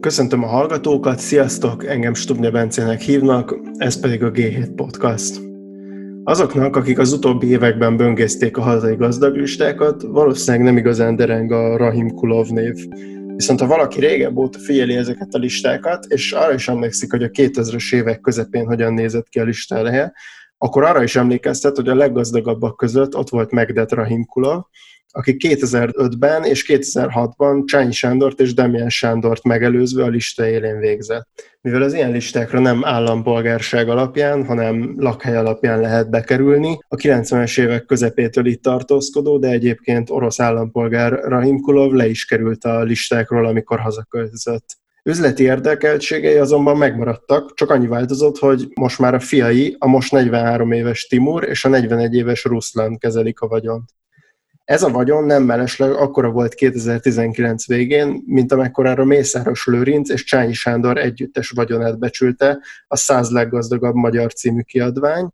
Köszöntöm a hallgatókat, sziasztok! Engem Stubnya Bencének hívnak, ez pedig a G7 Podcast. Azoknak, akik az utóbbi években böngészték a hazai gazdaglistákat, valószínűleg nem igazán dereng a Rahim Kulov név. Viszont ha valaki régebb óta figyeli ezeket a listákat, és arra is emlékszik, hogy a 2000-es évek közepén hogyan nézett ki a lista eleje, akkor arra is emlékeztet, hogy a leggazdagabbak között ott volt Megdet Rahim Kulov, aki 2005-ben és 2006-ban Csányi Sándort és Demian Sándort megelőzve a lista élén végzett. Mivel az ilyen listákra nem állampolgárság alapján, hanem lakhely alapján lehet bekerülni, a 90-es évek közepétől itt tartózkodó, de egyébként orosz állampolgár Rahim Kulov le is került a listákról, amikor hazaköltözött. Üzleti érdekeltségei azonban megmaradtak, csak annyi változott, hogy most már a fiai, a most 43 éves Timur és a 41 éves Ruszlán kezelik a vagyont. Ez a vagyon nem mellesleg akkora volt 2019 végén, mint amekkorára Mészáros Lőrinc és Csányi Sándor együttes vagyonát becsülte a száz leggazdagabb magyar című kiadvány,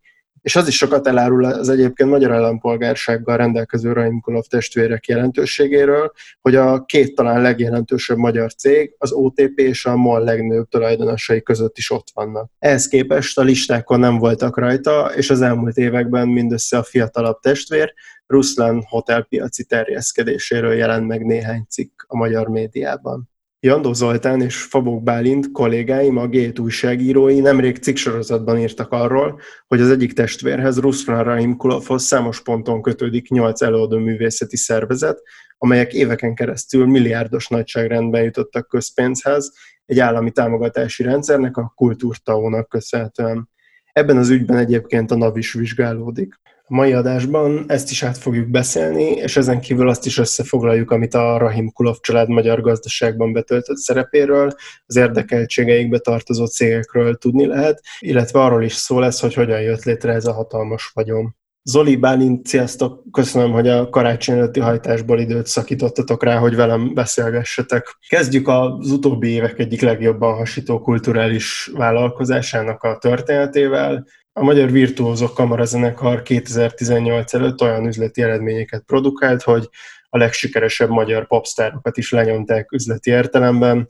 és az is sokat elárul az egyébként magyar állampolgársággal rendelkező Raimkulov testvérek jelentőségéről, hogy a két talán legjelentősebb magyar cég, az OTP és a MOL legnőbb tulajdonosai között is ott vannak. Ehhez képest a listákon nem voltak rajta, és az elmúlt években mindössze a fiatalabb testvér, Ruszlán hotelpiaci terjeszkedéséről jelent meg néhány cikk a magyar médiában. Jandó Zoltán és Fabók Bálint kollégáim, a Gét újságírói nemrég cikksorozatban írtak arról, hogy az egyik testvérhez, Ruszlán Rahim Kulovhoz számos ponton kötődik nyolc előadó művészeti szervezet, amelyek éveken keresztül milliárdos nagyságrendben jutottak közpénzhez, egy állami támogatási rendszernek, a kultúrtaónak köszönhetően. Ebben az ügyben egyébként a NAV is vizsgálódik. A mai adásban ezt is át fogjuk beszélni, és ezen kívül azt is összefoglaljuk, amit a Rahim Kulov család magyar gazdaságban betöltött szerepéről, az érdekeltségeikbe tartozó cégekről tudni lehet, illetve arról is szó lesz, hogy hogyan jött létre ez a hatalmas vagyon. Zoli Bálint, sziasztok! Köszönöm, hogy a karácsony előtti hajtásból időt szakítottatok rá, hogy velem beszélgessetek. Kezdjük az utóbbi évek egyik legjobban hasító kulturális vállalkozásának a történetével. A Magyar Virtuózok Kamarazenekar 2018 előtt olyan üzleti eredményeket produkált, hogy a legsikeresebb magyar popstárokat is lenyomták üzleti értelemben.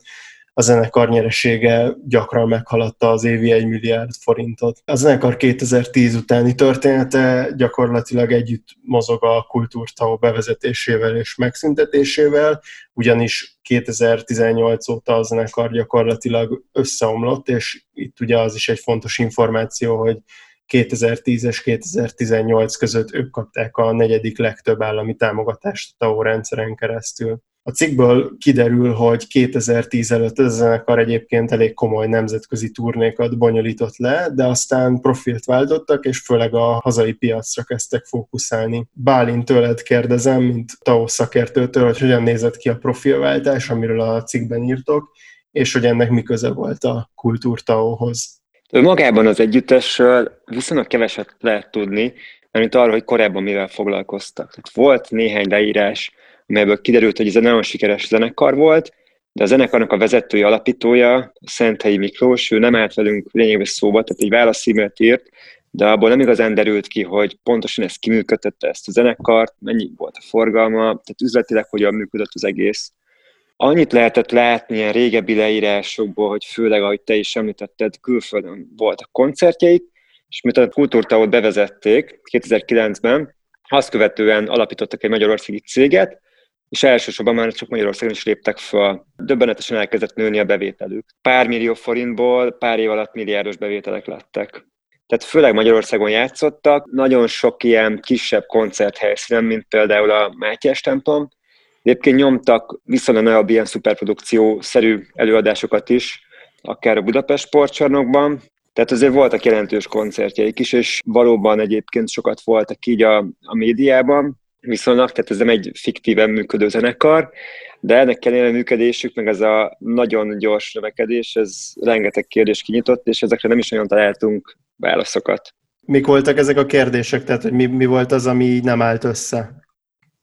A zenekar nyeresége gyakran meghaladta az évi 1 milliárd forintot. A zenekar 2010 utáni története gyakorlatilag együtt mozog a kultúrtau bevezetésével és megszüntetésével, ugyanis 2018 óta a zenekar gyakorlatilag összeomlott, és itt ugye az is egy fontos információ, hogy 2010 és 2018 között ők kapták a negyedik legtöbb állami támogatást a TAO rendszeren keresztül. A cikkből kiderül, hogy 2010 előtt ez a zenekar egyébként elég komoly nemzetközi turnékat bonyolított le, de aztán profilt váltottak, és főleg a hazai piacra kezdtek fókuszálni. Bálint tőled kérdezem, mint TAO szakértőtől, hogy hogyan nézett ki a profilváltás, amiről a cikkben írtok, és hogy ennek mi köze volt a kultúrtaóhoz. Magában az együttesről viszonylag keveset lehet tudni, mert arról, hogy korábban mivel foglalkoztak. Volt néhány leírás, amelyből kiderült, hogy ez egy nagyon sikeres zenekar volt, de a zenekarnak a vezetői alapítója, Szenthelyi Miklós, ő nem állt velünk lényegében szóba, tehát egy válaszímelt írt, de abból nem igazán derült ki, hogy pontosan ezt kiműködtette ezt a zenekart, mennyi volt a forgalma, tehát üzletileg hogyan működött az egész. Annyit lehetett látni ilyen régebbi leírásokból, hogy főleg, ahogy te is említetted, külföldön voltak koncertjeik, és miután a kultúrtávot bevezették 2009-ben, azt követően alapítottak egy magyarországi céget, és elsősorban már csak Magyarországon is léptek fel. Döbbenetesen elkezdett nőni a bevételük. Pár millió forintból pár év alatt milliárdos bevételek lettek. Tehát főleg Magyarországon játszottak, nagyon sok ilyen kisebb koncerthelyszínen, mint például a Mátyás templom. Egyébként nyomtak viszonylag nagyobb ilyen szuperprodukció-szerű előadásokat is, akár a Budapest sportcsarnokban, tehát azért voltak jelentős koncertjeik is, és valóban egyébként sokat voltak így a, a médiában, viszonylag, tehát ez nem egy fiktíven működő zenekar, de ennek ellenére működésük, meg ez a nagyon gyors növekedés, ez rengeteg kérdés kinyitott, és ezekre nem is nagyon találtunk válaszokat. Mik voltak ezek a kérdések? Tehát, hogy mi, mi volt az, ami nem állt össze?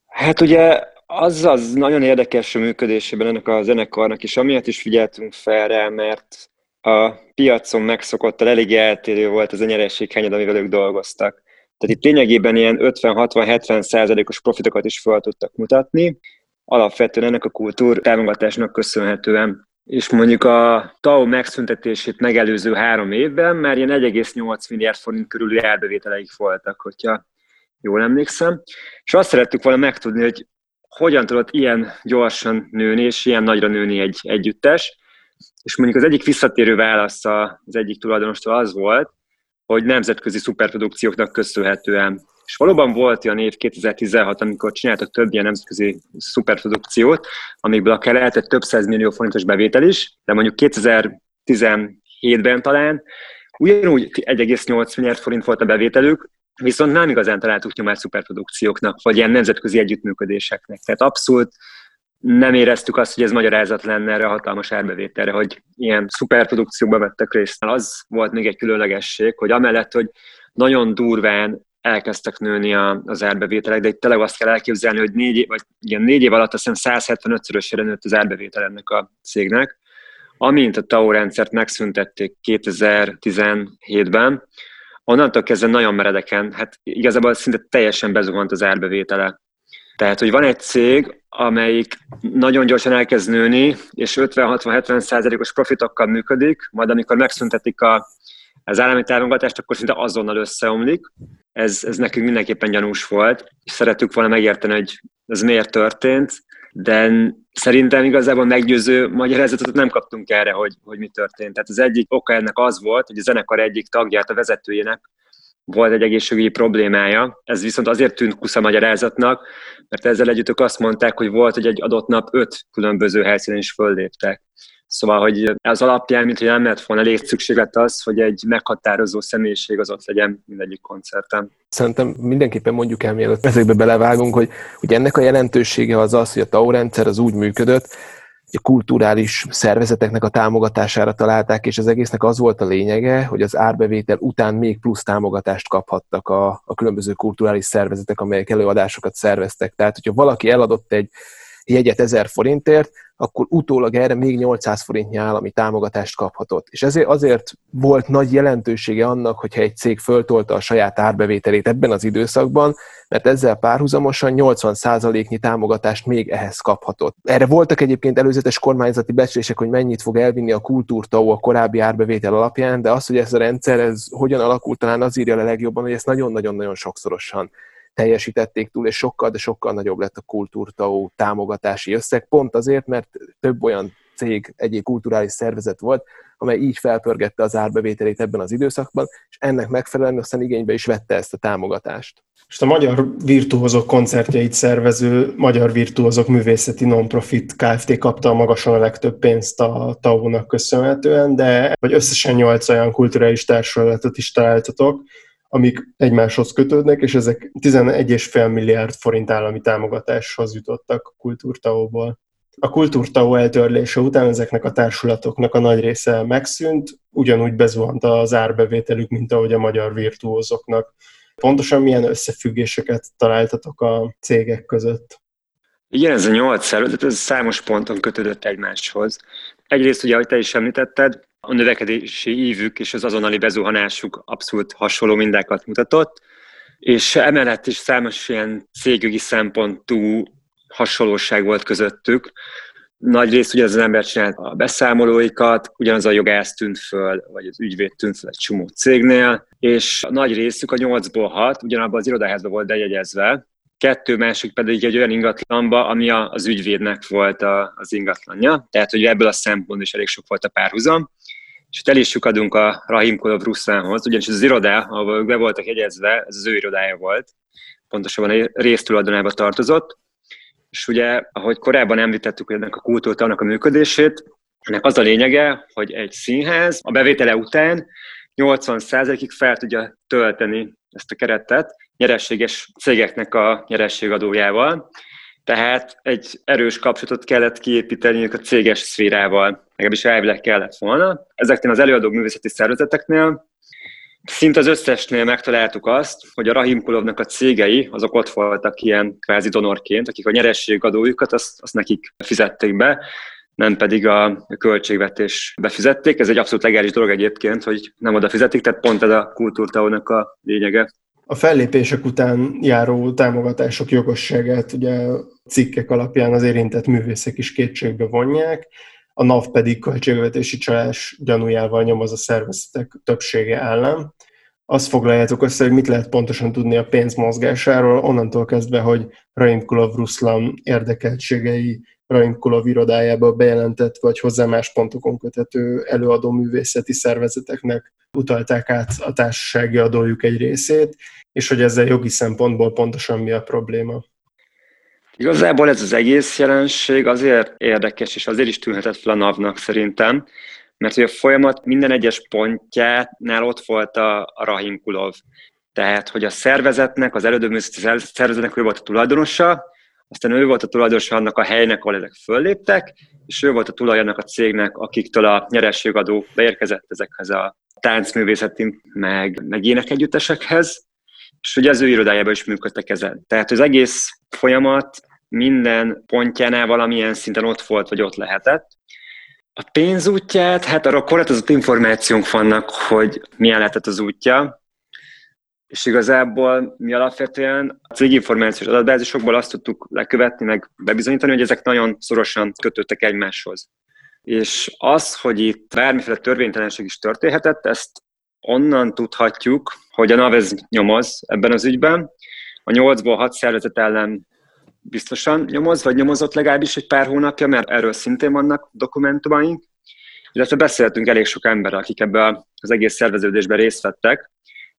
Hát ugye az az nagyon érdekes a működésében ennek a zenekarnak, és amiatt is figyeltünk fel rá, mert a piacon megszokottal elég eltérő volt az a nyerességhányad, amivel ők dolgoztak. Tehát itt lényegében ilyen 50-60-70 százalékos profitokat is fel tudtak mutatni, alapvetően ennek a kultúr támogatásnak köszönhetően. és mondjuk a TAO megszüntetését megelőző három évben már ilyen 1,8 milliárd forint körüli árbevételeik voltak, hogyha jól emlékszem. És azt szerettük volna megtudni, hogy hogyan tudott ilyen gyorsan nőni, és ilyen nagyra nőni egy együttes. És mondjuk az egyik visszatérő válasz az egyik tulajdonostól az volt, hogy nemzetközi szuperprodukcióknak köszönhetően. És valóban volt olyan év 2016, amikor csináltak több ilyen nemzetközi szuperprodukciót, amikből akár lehetett több millió forintos bevétel is, de mondjuk 2017-ben talán ugyanúgy 1,8 milliárd forint volt a bevételük, viszont nem igazán találtuk nyomát szuperprodukcióknak, vagy ilyen nemzetközi együttműködéseknek. Tehát abszolút nem éreztük azt, hogy ez magyarázat lenne erre a hatalmas árbevételre, hogy ilyen szuperprodukciókba vettek részt. Az volt még egy különlegesség, hogy amellett, hogy nagyon durván elkezdtek nőni az árbevételek, de itt tényleg azt kell elképzelni, hogy négy vagy igen, négy év alatt azt hiszem 175-szörösére nőtt az árbevétel ennek a cégnek. Amint a TAO rendszert megszüntették 2017-ben, onnantól kezdve nagyon meredeken, hát igazából szinte teljesen bezuhant az árbevétele. Tehát, hogy van egy cég, amelyik nagyon gyorsan elkezd nőni, és 50-60-70 százalékos profitokkal működik, majd amikor megszüntetik a, az állami támogatást, akkor szinte azonnal összeomlik. Ez, ez nekünk mindenképpen gyanús volt, és szerettük volna megérteni, hogy ez miért történt, de szerintem igazából meggyőző magyarázatot nem kaptunk erre, hogy, hogy mi történt. Tehát az egyik oka ennek az volt, hogy a zenekar egyik tagját, a vezetőjének volt egy egészségügyi problémája. Ez viszont azért tűnt kusza magyarázatnak, mert ezzel együtt ők azt mondták, hogy volt, hogy egy adott nap öt különböző helyszínen is fölléptek. Szóval, hogy az alapján, mint hogy nem lett volna létszükséglet az, hogy egy meghatározó személyiség az ott legyen mindegyik koncerten. Szerintem mindenképpen mondjuk el, mielőtt ezekbe belevágunk, hogy, hogy ennek a jelentősége az az, hogy a TAO rendszer az úgy működött, kulturális szervezeteknek a támogatására találták, és az egésznek az volt a lényege, hogy az árbevétel után még plusz támogatást kaphattak a, a különböző kulturális szervezetek, amelyek előadásokat szerveztek. Tehát, hogyha valaki eladott egy jegyet 1000 forintért, akkor utólag erre még 800 forintnyi állami támogatást kaphatott. És ezért azért volt nagy jelentősége annak, hogyha egy cég föltolta a saját árbevételét ebben az időszakban, mert ezzel párhuzamosan 80%-nyi támogatást még ehhez kaphatott. Erre voltak egyébként előzetes kormányzati becslések, hogy mennyit fog elvinni a kultúrtau a korábbi árbevétel alapján, de az, hogy ez a rendszer ez hogyan alakult, talán az írja le legjobban, hogy ezt nagyon-nagyon-nagyon sokszorosan teljesítették túl, és sokkal, de sokkal nagyobb lett a kultúrtau támogatási összeg, pont azért, mert több olyan cég, egyik kulturális szervezet volt, amely így felpörgette az árbevételét ebben az időszakban, és ennek megfelelően aztán igénybe is vette ezt a támogatást. És a Magyar Virtuózok koncertjeit szervező Magyar Virtuózok Művészeti Nonprofit Kft. kapta a magasan a legtöbb pénzt a TAO-nak köszönhetően, de vagy összesen nyolc olyan kulturális társulatot is találtatok, amik egymáshoz kötődnek, és ezek 11,5 milliárd forint állami támogatáshoz jutottak a kultúrtaóból. A kultúrtau eltörlése után ezeknek a társulatoknak a nagy része megszűnt, ugyanúgy bezuhant az árbevételük, mint ahogy a magyar virtuózoknak. Pontosan milyen összefüggéseket találtatok a cégek között? Igen, ez a nyolc szervezet, ez számos ponton kötődött egymáshoz. Egyrészt, ugye, ahogy te is említetted, a növekedési ívük és az azonnali bezuhanásuk abszolút hasonló mindákat mutatott, és emellett is számos ilyen cégügyi szempontú hasonlóság volt közöttük. Nagy rész ugye az ember csinált a beszámolóikat, ugyanaz a jogász tűnt föl, vagy az ügyvéd tűnt föl egy csomó cégnél, és a nagy részük a nyolcból hat, ugyanabban az irodáházban volt bejegyezve, kettő másik pedig egy olyan ingatlanba, ami az ügyvédnek volt az ingatlanja, tehát hogy ebből a szempontból is elég sok volt a párhuzam és itt el is adunk a Rahim Kolov Ruszlánhoz, ugyanis az irodá, ahol ők be voltak jegyezve, ez az ő irodája volt, pontosabban a résztulajdonába tartozott, és ugye, ahogy korábban említettük, ennek a kultúrtának a működését, ennek az a lényege, hogy egy színház a bevétele után 80%-ig fel tudja tölteni ezt a keretet nyerességes cégeknek a nyerességadójával. Tehát egy erős kapcsolatot kellett kiépíteni a céges szférával, legalábbis elvileg kellett volna. Ezeknél az előadó művészeti szervezeteknél Szinte az összesnél megtaláltuk azt, hogy a Rahim Kulovnak a cégei, azok ott voltak ilyen kvázi donorként, akik a nyerességadójukat azt, azt nekik fizették be, nem pedig a költségvetés befizették. Ez egy abszolút legális dolog egyébként, hogy nem oda fizetik, tehát pont ez a kultúrtaónak a lényege. A fellépések után járó támogatások jogosságát ugye cikkek alapján az érintett művészek is kétségbe vonják. a NAV pedig költségvetési csalás gyanújával nyomoz a szervezetek többsége ellen. Azt foglaljátok össze, hogy mit lehet pontosan tudni a pénz mozgásáról, onnantól kezdve, hogy Raim Kulov Ruszlan érdekeltségei Raim Kulov irodájába bejelentett, vagy hozzá más pontokon kötető előadó művészeti szervezeteknek utalták át a társasági adójuk egy részét, és hogy ezzel jogi szempontból pontosan mi a probléma. Igazából ez az egész jelenség azért érdekes, és azért is tűnhetett fel a NAV-nak szerintem, mert hogy a folyamat minden egyes pontjánál ott volt a, a Rahim Kulov. Tehát, hogy a szervezetnek, az elődő szervezetnek ő volt a tulajdonosa, aztán ő volt a tulajdonosa annak a helynek, ahol ezek fölléptek, és ő volt a tulajdonosa a cégnek, akiktől a nyerességadó beérkezett ezekhez a táncművészeti, meg, meg énekegyüttesekhez, és ugye az ő irodájában is működtek ezen. Tehát az egész folyamat minden pontjánál valamilyen szinten ott volt, vagy ott lehetett. A pénzútját, hát arra korlátozott információnk vannak, hogy milyen lehetett az útja, és igazából mi alapvetően a céginformációs adatbázisokból azt tudtuk lekövetni, meg bebizonyítani, hogy ezek nagyon szorosan kötöttek egymáshoz. És az, hogy itt bármiféle törvénytelenség is történhetett, ezt onnan tudhatjuk, hogy a NAVEZ nyomoz ebben az ügyben. A 8-ból 6 szervezet ellen biztosan nyomoz, vagy nyomozott legalábbis egy pár hónapja, mert erről szintén vannak dokumentumaink, illetve beszéltünk elég sok ember, akik ebbe az egész szerveződésben részt vettek,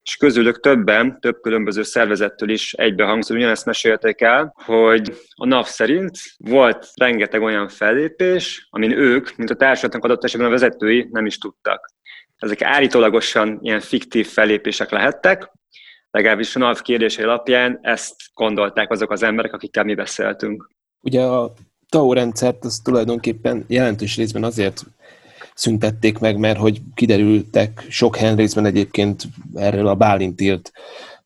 és közülük többen, több különböző szervezettől is egybehangzó ugyanezt mesélték el, hogy a NAV szerint volt rengeteg olyan fellépés, amin ők, mint a társadalmak adott esetben a vezetői nem is tudtak. Ezek állítólagosan ilyen fiktív fellépések lehettek, legalábbis a NAV kérdései alapján ezt gondolták azok az emberek, akikkel mi beszéltünk. Ugye a TAO rendszert az tulajdonképpen jelentős részben azért szüntették meg, mert hogy kiderültek sok helyen részben egyébként erről a Bálint írt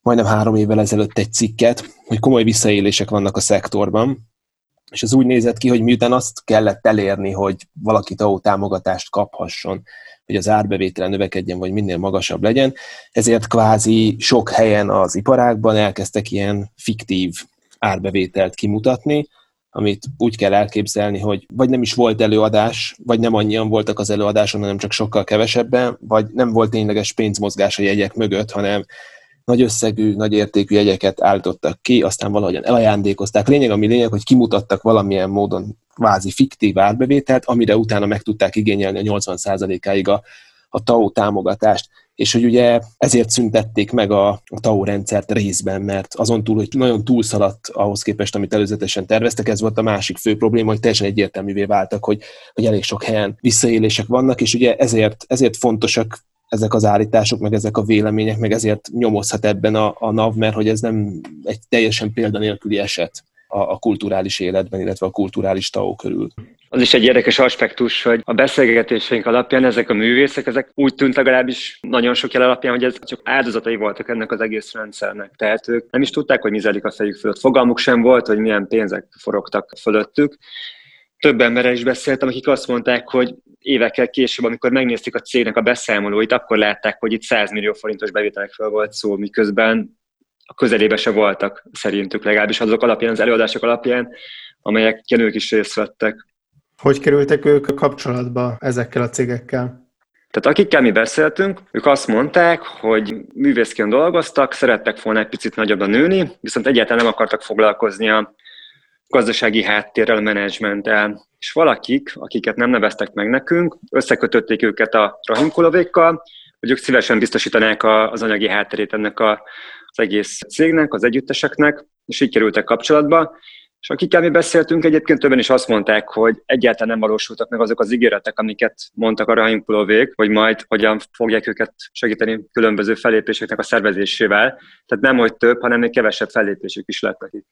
majdnem három évvel ezelőtt egy cikket, hogy komoly visszaélések vannak a szektorban, és ez úgy nézett ki, hogy miután azt kellett elérni, hogy valaki TAO támogatást kaphasson, hogy az árbevétele növekedjen, vagy minél magasabb legyen, ezért kvázi sok helyen az iparákban elkezdtek ilyen fiktív árbevételt kimutatni, amit úgy kell elképzelni, hogy vagy nem is volt előadás, vagy nem annyian voltak az előadáson, hanem csak sokkal kevesebben, vagy nem volt tényleges pénzmozgás a jegyek mögött, hanem nagy összegű, nagy értékű jegyeket állítottak ki, aztán valahogyan elajándékozták. Lényeg, ami lényeg, hogy kimutattak valamilyen módon vázi fiktív árbevételt, amire utána meg tudták igényelni a 80%-áig a, a TAO támogatást és hogy ugye ezért szüntették meg a, a TAO rendszert részben, mert azon túl, hogy nagyon túlszaladt ahhoz képest, amit előzetesen terveztek, ez volt a másik fő probléma, hogy teljesen egyértelművé váltak, hogy, hogy elég sok helyen visszaélések vannak, és ugye ezért, ezért fontosak ezek az állítások, meg ezek a vélemények, meg ezért nyomozhat ebben a, a NAV, mert hogy ez nem egy teljesen példanélküli eset a, a kulturális életben, illetve a kulturális TAO körül. Az is egy érdekes aspektus, hogy a beszélgetéseink alapján ezek a művészek, ezek úgy tűnt legalábbis nagyon sok jel alapján, hogy ez csak áldozatai voltak ennek az egész rendszernek. Tehát ők nem is tudták, hogy mi zajlik a fejük fölött. Fogalmuk sem volt, hogy milyen pénzek forogtak fölöttük. Több emberrel is beszéltem, akik azt mondták, hogy évekkel később, amikor megnézték a cégnek a beszámolóit, akkor látták, hogy itt 100 millió forintos bevételekről volt szó, miközben a közelébe se voltak szerintük legalábbis azok alapján, az előadások alapján, amelyek ők is részt vettek. Hogy kerültek ők kapcsolatba ezekkel a cégekkel? Tehát akikkel mi beszéltünk, ők azt mondták, hogy művészként dolgoztak, szerettek volna egy picit nagyobban nőni, viszont egyáltalán nem akartak foglalkozni a gazdasági háttérrel, menedzsmenttel. És valakik, akiket nem neveztek meg nekünk, összekötötték őket a rahimkolovékkal, hogy ők szívesen biztosítanák az anyagi hátterét ennek a, az egész cégnek, az együtteseknek, és így kerültek kapcsolatba. És akikkel mi beszéltünk, egyébként többen is azt mondták, hogy egyáltalán nem valósultak meg azok az ígéretek, amiket mondtak a rahimkulóvék, hogy majd hogyan fogják őket segíteni különböző fellépéseknek a szervezésével. Tehát nem, hogy több, hanem még kevesebb fellépésük is lettek itt.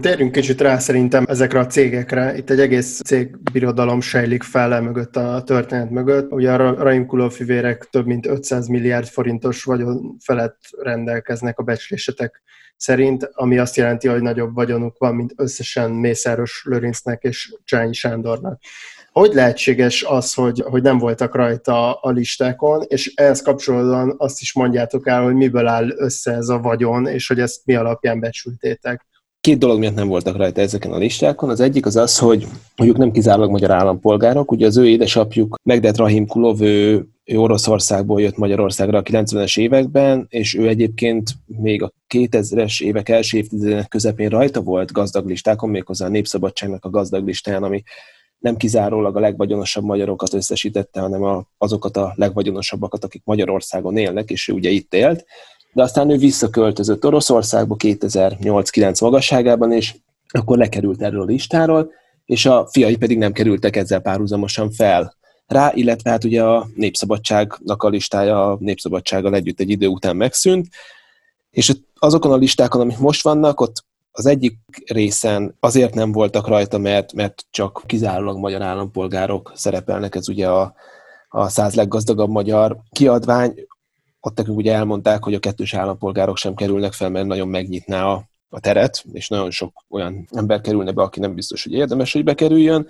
Térjünk kicsit rá szerintem ezekre a cégekre. Itt egy egész cégbirodalom sejlik fel mögött a történet mögött. Ugye a Raim fivérek több mint 500 milliárd forintos vagyon felett rendelkeznek a becslésetek szerint, ami azt jelenti, hogy nagyobb vagyonuk van, mint összesen Mészáros Lőrincnek és Csányi Sándornak. Hogy lehetséges az, hogy, hogy nem voltak rajta a listákon, és ehhez kapcsolódóan azt is mondjátok el, hogy miből áll össze ez a vagyon, és hogy ezt mi alapján becsültétek? Két dolog miatt nem voltak rajta ezeken a listákon. Az egyik az az, hogy mondjuk nem kizárólag magyar állampolgárok, ugye az ő édesapjuk Megdet Rahim Kulov, ő, ő Oroszországból jött Magyarországra a 90-es években, és ő egyébként még a 2000-es évek első évtizedének közepén rajta volt gazdag listákon, méghozzá a Népszabadságnak a gazdag listáján, ami nem kizárólag a legvagyonosabb magyarokat összesítette, hanem a, azokat a legvagyonosabbakat, akik Magyarországon élnek, és ő ugye itt élt. De aztán ő visszaköltözött Oroszországba 2008-9 magasságában, és akkor lekerült erről a listáról, és a fiai pedig nem kerültek ezzel párhuzamosan fel rá, illetve hát ugye a Népszabadságnak a listája a Népszabadsággal együtt egy idő után megszűnt, és azokon a listákon, amik most vannak, ott az egyik részen azért nem voltak rajta, mert, mert csak kizárólag magyar állampolgárok szerepelnek, ez ugye a, a száz leggazdagabb magyar kiadvány. Ott nekünk ugye elmondták, hogy a kettős állampolgárok sem kerülnek fel, mert nagyon megnyitná a, a teret, és nagyon sok olyan ember kerülne be, aki nem biztos, hogy érdemes, hogy bekerüljön.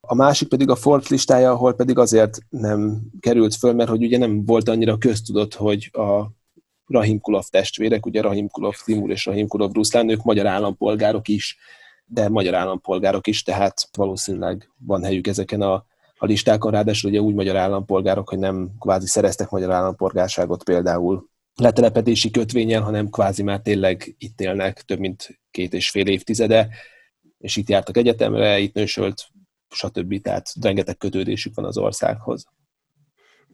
A másik pedig a Forbes listája, ahol pedig azért nem került föl, mert hogy ugye nem volt annyira köztudott, hogy a Rahim Kulov testvérek, ugye Rahim Kulov Timur és Rahim Kulov Ruszlán, ők magyar állampolgárok is, de magyar állampolgárok is, tehát valószínűleg van helyük ezeken a, a listákon, ráadásul ugye úgy magyar állampolgárok, hogy nem kvázi szereztek magyar állampolgárságot például letelepedési kötvényen, hanem kvázi már tényleg itt élnek több mint két és fél évtizede, és itt jártak egyetemre, itt nősölt, stb. Tehát rengeteg kötődésük van az országhoz.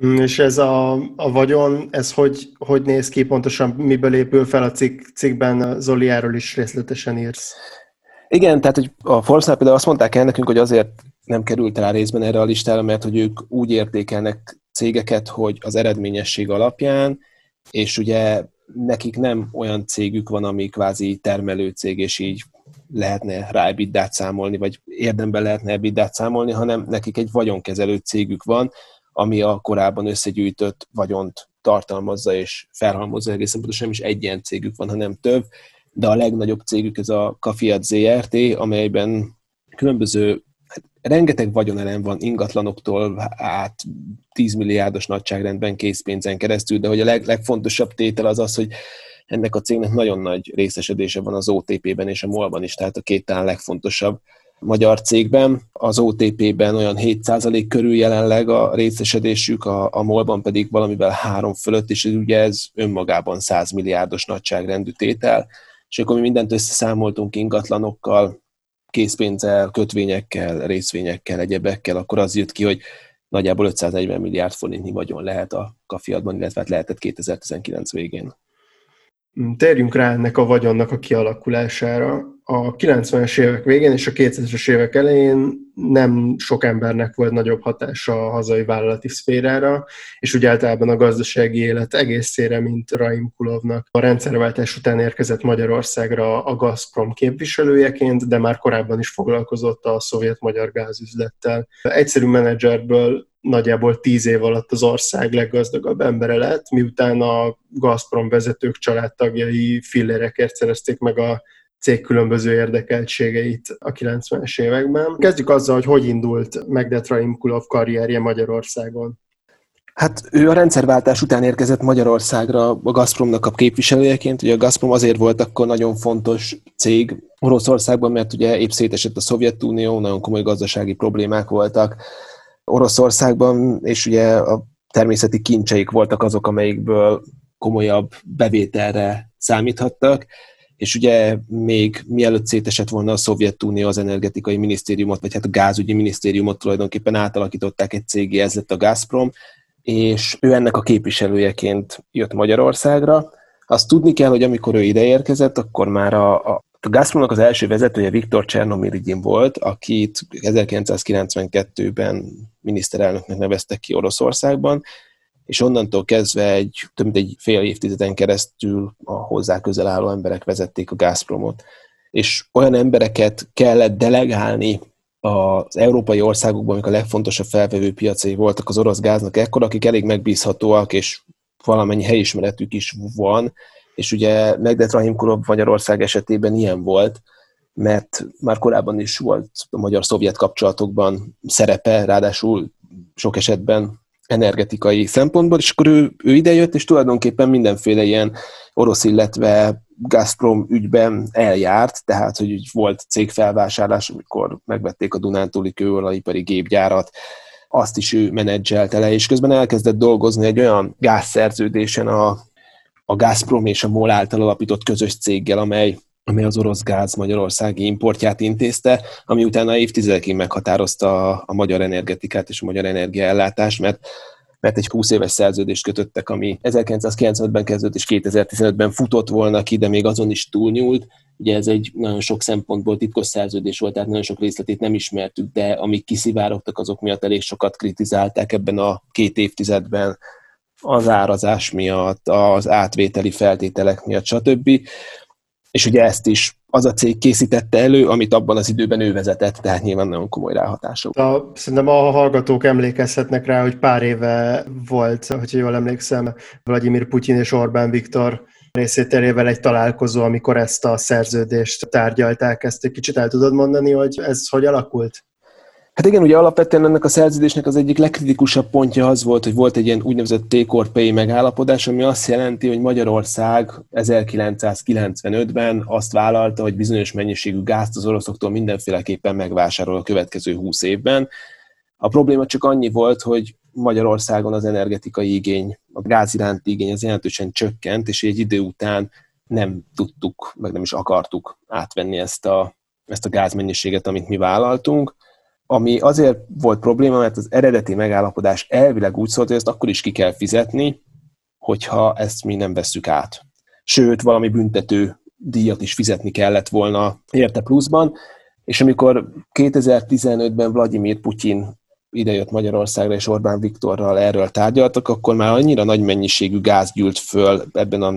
Mm, és ez a, a vagyon, ez hogy, hogy néz ki pontosan, miből épül fel a cikk, cikkben, Zoli, erről is részletesen írsz. Igen, tehát hogy a Forbes-nál például azt mondták el nekünk, hogy azért nem került rá részben erre a listára, mert hogy ők úgy értékelnek cégeket, hogy az eredményesség alapján, és ugye nekik nem olyan cégük van, ami kvázi termelő cég, és így lehetne rá ebiddát számolni, vagy érdemben lehetne ebiddát számolni, hanem nekik egy vagyonkezelő cégük van, ami a korábban összegyűjtött vagyont tartalmazza és felhalmozza. Egészen pontosan nem is egy ilyen cégük van, hanem több, de a legnagyobb cégük ez a Kafiat ZRT, amelyben különböző rengeteg vagyonelem van ingatlanoktól át 10 milliárdos nagyságrendben készpénzen keresztül, de hogy a leg, legfontosabb tétel az az, hogy ennek a cégnek nagyon nagy részesedése van az OTP-ben és a MOL-ban is, tehát a két talán legfontosabb magyar cégben. Az OTP-ben olyan 7% körül jelenleg a részesedésük, a, a MOL-ban pedig valamivel 3 fölött, és ugye ez önmagában 100 milliárdos nagyságrendű tétel. És akkor mi mindent összeszámoltunk ingatlanokkal, készpénzzel, kötvényekkel, részvényekkel, egyebekkel, akkor az jött ki, hogy nagyjából 540 milliárd forintnyi vagyon lehet a kafiadban, illetve hát lehetett 2019 végén. Térjünk rá ennek a vagyonnak a kialakulására a 90-es évek végén és a 2000-es évek elején nem sok embernek volt nagyobb hatása a hazai vállalati szférára, és úgy általában a gazdasági élet egészére, mint Raim Kulovnak. A rendszerváltás után érkezett Magyarországra a Gazprom képviselőjeként, de már korábban is foglalkozott a szovjet-magyar gázüzlettel. Egyszerű menedzserből nagyjából tíz év alatt az ország leggazdagabb embere lett, miután a Gazprom vezetők családtagjai fillérekért szerezték meg a cég különböző érdekeltségeit a 90-es években. Kezdjük azzal, hogy hogy indult Megdet Kulov karrierje Magyarországon. Hát ő a rendszerváltás után érkezett Magyarországra a Gazpromnak a képviselőjeként. Ugye a Gazprom azért volt akkor nagyon fontos cég Oroszországban, mert ugye épp szétesett a Szovjetunió, nagyon komoly gazdasági problémák voltak Oroszországban, és ugye a természeti kincseik voltak azok, amelyikből komolyabb bevételre számíthattak és ugye még mielőtt szétesett volna a Szovjetunió az energetikai minisztériumot, vagy hát a gázügyi minisztériumot tulajdonképpen átalakították egy cégé, ez lett a Gazprom, és ő ennek a képviselőjeként jött Magyarországra. Azt tudni kell, hogy amikor ő ideérkezett, akkor már a, a a Gazpromnak az első vezetője Viktor Csernomyrdin volt, akit 1992-ben miniszterelnöknek neveztek ki Oroszországban, és onnantól kezdve egy több mint egy fél évtizeden keresztül a hozzá közel álló emberek vezették a Gazpromot. És olyan embereket kellett delegálni az európai országokban, amik a legfontosabb felvevő piacai voltak az orosz gáznak ekkor, akik elég megbízhatóak, és valamennyi helyismeretük is van, és ugye Megdet Rahim Kurov Magyarország esetében ilyen volt, mert már korábban is volt a magyar-szovjet kapcsolatokban szerepe, ráadásul sok esetben energetikai szempontból, és akkor ő, ő idejött, és tulajdonképpen mindenféle ilyen orosz, illetve Gazprom ügyben eljárt, tehát hogy volt cégfelvásárlás, amikor megvették a Dunántúli kőolajipari gépgyárat, azt is ő menedzselte le, és közben elkezdett dolgozni egy olyan gázszerződésen a, a Gazprom és a MOL által alapított közös céggel, amely amely az orosz gáz magyarországi importját intézte, ami utána évtizedekig meghatározta a, a magyar energetikát és a magyar energiaellátást, mert mert egy 20 éves szerződést kötöttek, ami 1995-ben kezdődött és 2015-ben futott volna ki, de még azon is túlnyúlt. Ugye ez egy nagyon sok szempontból titkos szerződés volt, tehát nagyon sok részletét nem ismertük, de amik kiszivárogtak, azok miatt elég sokat kritizálták ebben a két évtizedben az árazás miatt, az átvételi feltételek miatt, stb és ugye ezt is az a cég készítette elő, amit abban az időben ő vezetett, tehát nyilván nagyon komoly ráhatások. A, szerintem a hallgatók emlékezhetnek rá, hogy pár éve volt, hogy jól emlékszem, Vladimir Putyin és Orbán Viktor részételével egy találkozó, amikor ezt a szerződést tárgyalták. Ezt egy kicsit el tudod mondani, hogy ez hogy alakult? Hát igen, ugye alapvetően ennek a szerződésnek az egyik legkritikusabb pontja az volt, hogy volt egy ilyen úgynevezett take megállapodás, ami azt jelenti, hogy Magyarország 1995-ben azt vállalta, hogy bizonyos mennyiségű gázt az oroszoktól mindenféleképpen megvásárol a következő 20 évben. A probléma csak annyi volt, hogy Magyarországon az energetikai igény, a gáz iránti igény az jelentősen csökkent, és egy idő után nem tudtuk, meg nem is akartuk átvenni ezt a, ezt a gázmennyiséget, amit mi vállaltunk ami azért volt probléma, mert az eredeti megállapodás elvileg úgy szólt, hogy ezt akkor is ki kell fizetni, hogyha ezt mi nem vesszük át. Sőt, valami büntető díjat is fizetni kellett volna érte pluszban, és amikor 2015-ben Vladimir Putyin idejött Magyarországra, és Orbán Viktorral erről tárgyaltak, akkor már annyira nagy mennyiségű gáz gyűlt föl ebben a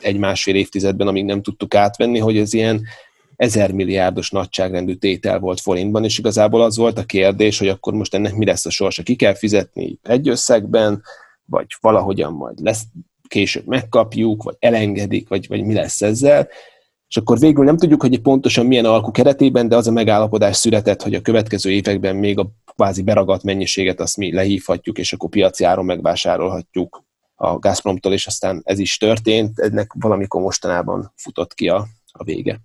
egy-másfél évtizedben, amíg nem tudtuk átvenni, hogy ez ilyen ezer milliárdos nagyságrendű tétel volt forintban, és igazából az volt a kérdés, hogy akkor most ennek mi lesz a sorsa. Ki kell fizetni egy összegben, vagy valahogyan majd lesz, később megkapjuk, vagy elengedik, vagy, vagy mi lesz ezzel. És akkor végül nem tudjuk, hogy pontosan milyen alkú keretében, de az a megállapodás született, hogy a következő években még a kvázi beragadt mennyiséget azt mi lehívhatjuk, és akkor piaci áron megvásárolhatjuk a Gazpromtól, és aztán ez is történt, ennek valamikor mostanában futott ki a, a vége.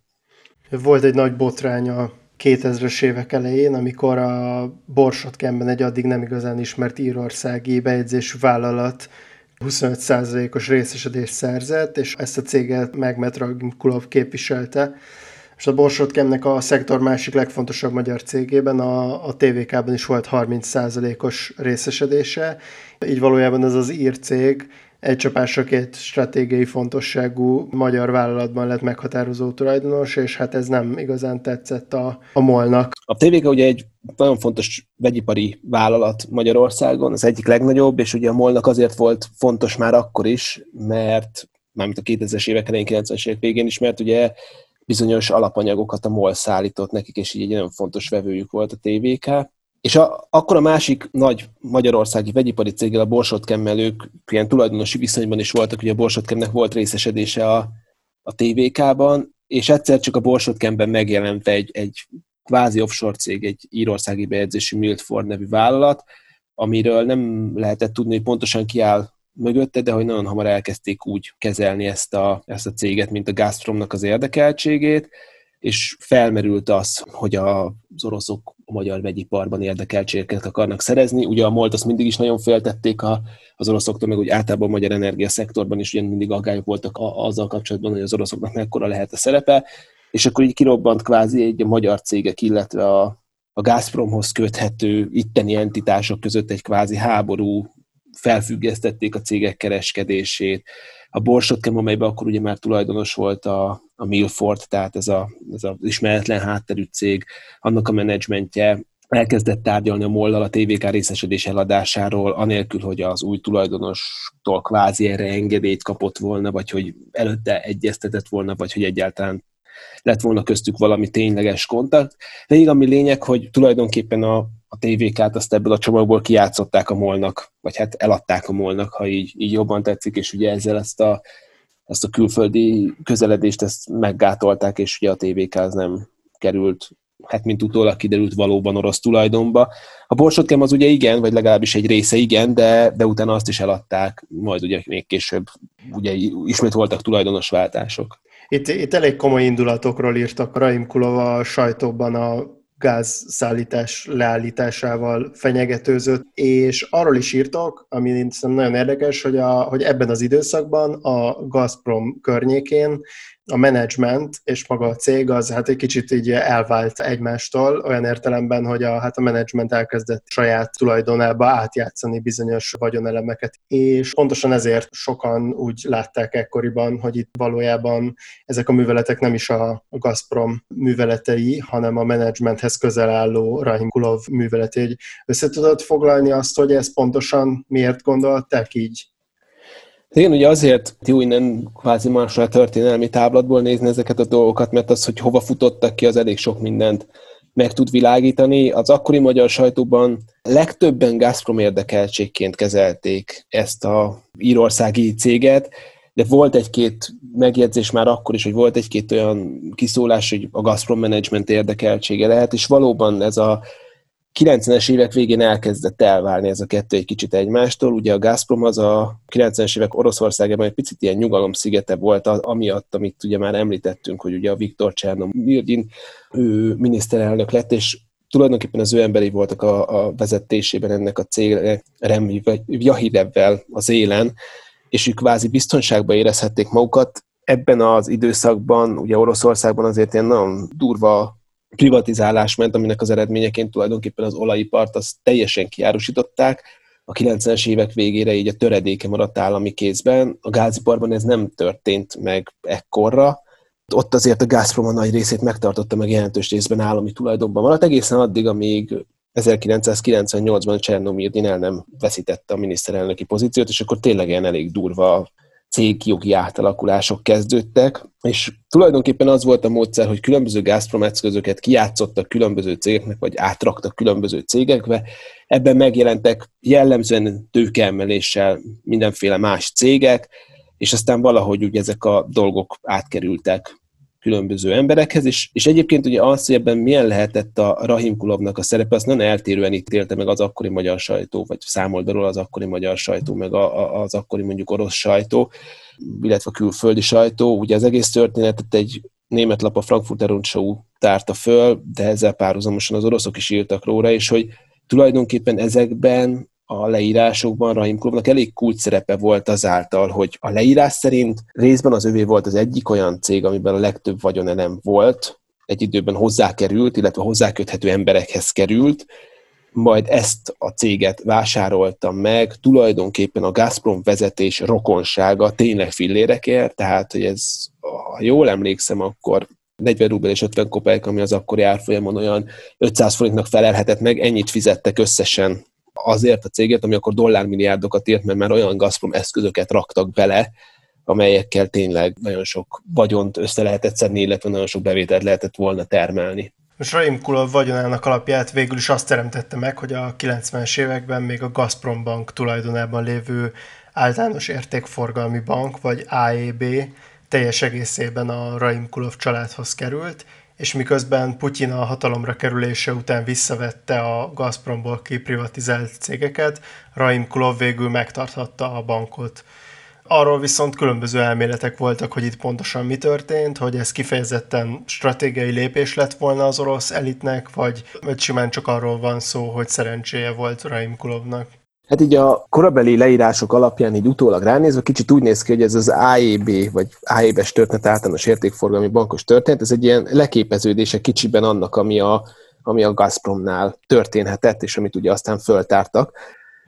Volt egy nagy botrány a 2000-es évek elején, amikor a Borsodkenben egy addig nem igazán ismert írországi bejegyzésű vállalat 25%-os részesedést szerzett, és ezt a céget Megmet Kulov képviselte. És a Borsotkemnek a szektor másik legfontosabb magyar cégében, a, a TVK-ban is volt 30%-os részesedése. Így valójában ez az ír cég egy csapásra két stratégiai fontosságú magyar vállalatban lett meghatározó tulajdonos, és hát ez nem igazán tetszett a, a molnak. A TVK ugye egy nagyon fontos vegyipari vállalat Magyarországon, az egyik legnagyobb, és ugye a molnak azért volt fontos már akkor is, mert mármint a 2000-es évek elején, 90-es évek végén is, mert ugye bizonyos alapanyagokat a MOL szállított nekik, és így egy nagyon fontos vevőjük volt a TVK. És a, akkor a másik nagy magyarországi vegyipari céggel, a Borsotkemmel, ők ilyen tulajdonosi viszonyban is voltak, ugye a Borsotkemnek volt részesedése a, a TVK-ban, és egyszer csak a Borsotkemben megjelent egy, egy kvázi offshore cég, egy írországi bejegyzésű Miltford nevű vállalat, amiről nem lehetett tudni, hogy pontosan ki áll mögötte, de hogy nagyon hamar elkezdték úgy kezelni ezt a, ezt a céget, mint a Gazpromnak az érdekeltségét, és felmerült az, hogy az oroszok a magyar vegyiparban érdekeltséget akarnak szerezni. Ugye a MOLT azt mindig is nagyon féltették a, az oroszoktól, meg úgy általában a magyar energiaszektorban is ugyan mindig aggályok voltak a, azzal kapcsolatban, hogy az oroszoknak mekkora lehet a szerepe, és akkor így kirobbant kvázi egy a magyar cégek, illetve a, a Gazpromhoz köthető itteni entitások között egy kvázi háború, felfüggesztették a cégek kereskedését, a Borsotkem, amelyben akkor ugye már tulajdonos volt a, a Milford, tehát ez, a, ez az ismeretlen hátterű cég, annak a menedzsmentje elkezdett tárgyalni a mollal a TVK részesedés eladásáról, anélkül, hogy az új tulajdonostól kvázi erre engedélyt kapott volna, vagy hogy előtte egyeztetett volna, vagy hogy egyáltalán lett volna köztük valami tényleges kontakt. Így ami lényeg, hogy tulajdonképpen a, a TVK-t azt ebből a csomagból kiátszották a molnak, vagy hát eladták a molnak, ha így, így jobban tetszik, és ugye ezzel ezt a, ezt a külföldi közeledést ezt meggátolták, és ugye a TVK az nem került hát mint utólag kiderült valóban orosz tulajdonba. A Borsodkem az ugye igen, vagy legalábbis egy része igen, de, de utána azt is eladták, majd ugye még később ugye ismét voltak tulajdonos váltások. Itt, itt elég komoly indulatokról írtak Raim Kulova a sajtóban a gázszállítás leállításával fenyegetőzött, és arról is írtak, ami szerintem nagyon érdekes, hogy, a, hogy ebben az időszakban a Gazprom környékén a menedzsment és maga a cég az hát egy kicsit így elvált egymástól, olyan értelemben, hogy a, hát a menedzsment elkezdett saját tulajdonába átjátszani bizonyos vagyonelemeket, és pontosan ezért sokan úgy látták ekkoriban, hogy itt valójában ezek a műveletek nem is a Gazprom műveletei, hanem a menedzsmenthez közel álló Rahim Kulov műveletei. Össze foglalni azt, hogy ez pontosan miért gondolták így? Igen, ugye azért jó innen kvázi a történelmi táblatból nézni ezeket a dolgokat, mert az, hogy hova futottak ki, az elég sok mindent meg tud világítani. Az akkori magyar sajtóban legtöbben Gazprom érdekeltségként kezelték ezt a írországi céget, de volt egy-két megjegyzés már akkor is, hogy volt egy-két olyan kiszólás, hogy a Gazprom management érdekeltsége lehet, és valóban ez a 90-es évek végén elkezdett elválni ez a kettő egy kicsit egymástól. Ugye a Gazprom az a 90-es évek Oroszországában egy picit ilyen nyugalom szigete volt, amiatt, amit ugye már említettünk, hogy ugye a Viktor Csernom-Mirdin, ő miniszterelnök lett, és tulajdonképpen az ő emberi voltak a, a vezetésében ennek a cégnek, Rem Jahidevvel az élen, és ők kvázi biztonságban érezhették magukat. Ebben az időszakban, ugye Oroszországban azért ilyen nagyon durva privatizálás ment, aminek az eredményeként tulajdonképpen az olajipart azt teljesen kiárusították. A 90-es évek végére így a töredéke maradt állami kézben. A gáziparban ez nem történt meg ekkorra. Ott azért a Gazprom a nagy részét megtartotta, meg jelentős részben állami tulajdonban maradt, egészen addig, amíg 1998-ban Csernomirdin el nem veszítette a miniszterelnöki pozíciót, és akkor tényleg ilyen elég durva cégjogi átalakulások kezdődtek, és tulajdonképpen az volt a módszer, hogy különböző Gazprom eszközöket kijátszottak különböző cégeknek, vagy átraktak különböző cégekbe. Ebben megjelentek jellemzően tőkeemeléssel mindenféle más cégek, és aztán valahogy úgy ezek a dolgok átkerültek különböző emberekhez, és, és egyébként ugye az, hogy ebben milyen lehetett a Rahim Kulovnak a szerepe, azt nagyon eltérően ítélte meg az akkori magyar sajtó, vagy számolt belőle az akkori magyar sajtó, meg a, a, az akkori mondjuk orosz sajtó, illetve a külföldi sajtó. Ugye az egész történetet egy német lap a Frankfurter Rundschau tárta föl, de ezzel párhuzamosan az oroszok is írtak róla, és hogy tulajdonképpen ezekben a leírásokban Rahim Klubnak elég kult szerepe volt azáltal, hogy a leírás szerint részben az övé volt az egyik olyan cég, amiben a legtöbb vagyonelem volt, egy időben hozzákerült, illetve hozzáköthető emberekhez került, majd ezt a céget vásároltam meg, tulajdonképpen a Gazprom vezetés rokonsága tényleg fillérekért, tehát hogy ez, ha jól emlékszem, akkor 40 rubel és 50 kopek, ami az akkori árfolyamon olyan 500 forintnak felelhetett meg, ennyit fizettek összesen azért a céget, ami akkor dollármilliárdokat írt, mert már olyan Gazprom eszközöket raktak bele, amelyekkel tényleg nagyon sok vagyont össze lehetett szedni, illetve nagyon sok bevételt lehetett volna termelni. Most Raim Kulov vagyonának alapját végül is azt teremtette meg, hogy a 90-es években még a Gazprom Bank tulajdonában lévő általános értékforgalmi bank, vagy AEB teljes egészében a Raim Kulov családhoz került, és miközben Putyin a hatalomra kerülése után visszavette a Gazpromból kiprivatizált cégeket, Raim Kulov végül megtarthatta a bankot. Arról viszont különböző elméletek voltak, hogy itt pontosan mi történt, hogy ez kifejezetten stratégiai lépés lett volna az orosz elitnek, vagy, vagy simán csak arról van szó, hogy szerencséje volt Raim Kulovnak. Hát így a korabeli leírások alapján így utólag ránézve kicsit úgy néz ki, hogy ez az AEB, vagy AEB-es történet általános értékforgalmi bankos történet, ez egy ilyen leképeződése kicsiben annak, ami a, ami a Gazpromnál történhetett, és amit ugye aztán föltártak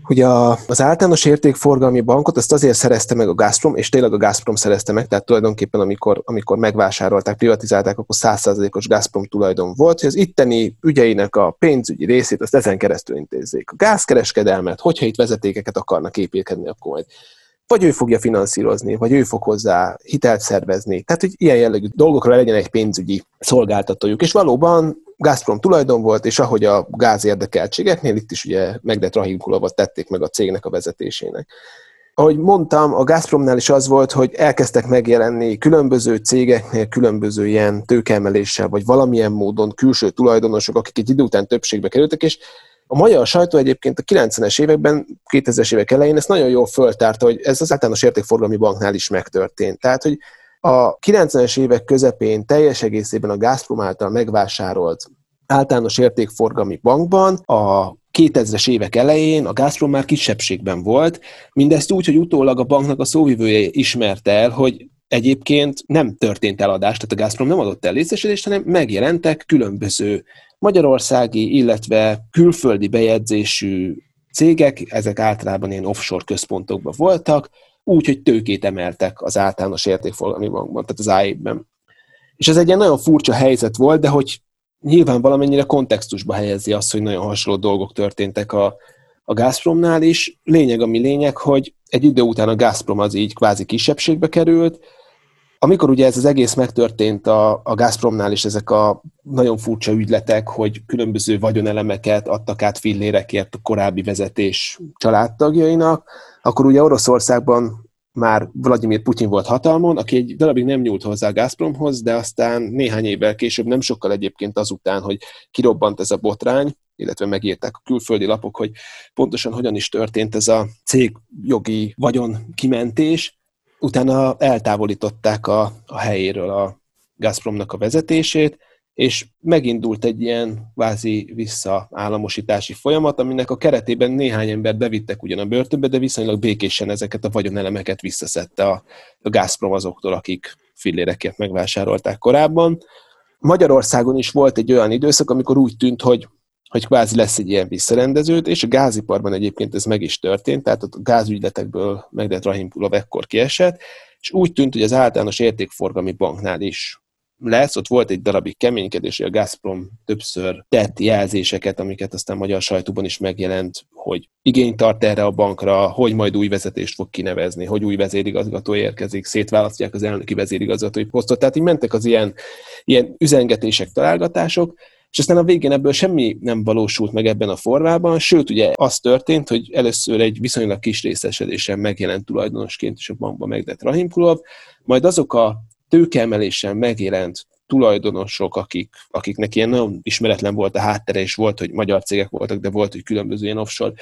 hogy a, az általános értékforgalmi bankot azt azért szerezte meg a Gazprom, és tényleg a Gazprom szerezte meg, tehát tulajdonképpen amikor, amikor megvásárolták, privatizálták, akkor 100%-os Gazprom tulajdon volt, hogy az itteni ügyeinek a pénzügyi részét azt ezen keresztül intézzék. A gázkereskedelmet, hogyha itt vezetékeket akarnak építeni, akkor majd vagy ő fogja finanszírozni, vagy ő fog hozzá hitelt szervezni. Tehát, hogy ilyen jellegű dolgokra legyen egy pénzügyi szolgáltatójuk. És valóban Gazprom tulajdon volt, és ahogy a gáz érdekeltségeknél, itt is ugye Megdet Rahimkulovat tették meg a cégnek a vezetésének. ahogy mondtam, a Gazpromnál is az volt, hogy elkezdtek megjelenni különböző cégeknél, különböző ilyen tőkeemeléssel, vagy valamilyen módon külső tulajdonosok, akik egy idő után többségbe kerültek, és a magyar sajtó egyébként a 90-es években, 2000-es évek elején ezt nagyon jól föltárta, hogy ez az általános értékforgalmi banknál is megtörtént. Tehát, hogy a 90-es évek közepén teljes egészében a Gazprom által megvásárolt általános értékforgalmi bankban a 2000-es évek elején a Gazprom már kisebbségben volt, mindezt úgy, hogy utólag a banknak a szóvivője ismerte el, hogy egyébként nem történt eladás, tehát a Gazprom nem adott el részesedést, hanem megjelentek különböző magyarországi, illetve külföldi bejegyzésű cégek, ezek általában ilyen offshore központokban voltak, úgy, hogy tőkét emeltek az általános értékforgalmi bankban, tehát az AIB-ben. És ez egy ilyen nagyon furcsa helyzet volt, de hogy nyilván valamennyire kontextusba helyezi azt, hogy nagyon hasonló dolgok történtek a, a Gazpromnál is. Lényeg, ami lényeg, hogy egy idő után a Gazprom az így kvázi kisebbségbe került, amikor ugye ez az egész megtörtént a, a Gazpromnál is ezek a nagyon furcsa ügyletek, hogy különböző vagyonelemeket adtak át fillérekért a korábbi vezetés családtagjainak, akkor ugye Oroszországban már Vladimir Putyin volt hatalmon, aki egy darabig nem nyúlt hozzá a Gazpromhoz, de aztán néhány évvel később, nem sokkal egyébként azután, hogy kirobbant ez a botrány, illetve megírták a külföldi lapok, hogy pontosan hogyan is történt ez a cégjogi vagyon kimentés, utána eltávolították a, a helyéről a Gazpromnak a vezetését, és megindult egy ilyen vázi visszaállamosítási folyamat, aminek a keretében néhány embert bevittek ugyan a börtönbe, de viszonylag békésen ezeket a vagyonelemeket visszaszedte a, a Gazprom azoktól, akik fillérekért megvásárolták korábban. Magyarországon is volt egy olyan időszak, amikor úgy tűnt, hogy hogy kvázi lesz egy ilyen visszarendeződ, és a gáziparban egyébként ez meg is történt, tehát a gázügyletekből Megdet Rahimkulov ekkor kiesett, és úgy tűnt, hogy az általános értékforgalmi banknál is lesz, ott volt egy darabig keménykedés, hogy a Gazprom többször tett jelzéseket, amiket aztán magyar sajtóban is megjelent, hogy igény tart erre a bankra, hogy majd új vezetést fog kinevezni, hogy új vezérigazgató érkezik, szétválasztják az elnöki vezérigazgatói posztot. Tehát így mentek az ilyen, ilyen üzengetések, találgatások, és aztán a végén ebből semmi nem valósult meg ebben a formában, sőt, ugye az történt, hogy először egy viszonylag kis részesedésen megjelent tulajdonosként is a bankban megdett Rahimkulov, majd azok a tőkeemelésen megjelent tulajdonosok, akik, akiknek ilyen nagyon ismeretlen volt a háttere, és volt, hogy magyar cégek voltak, de volt, hogy különböző ilyen offshore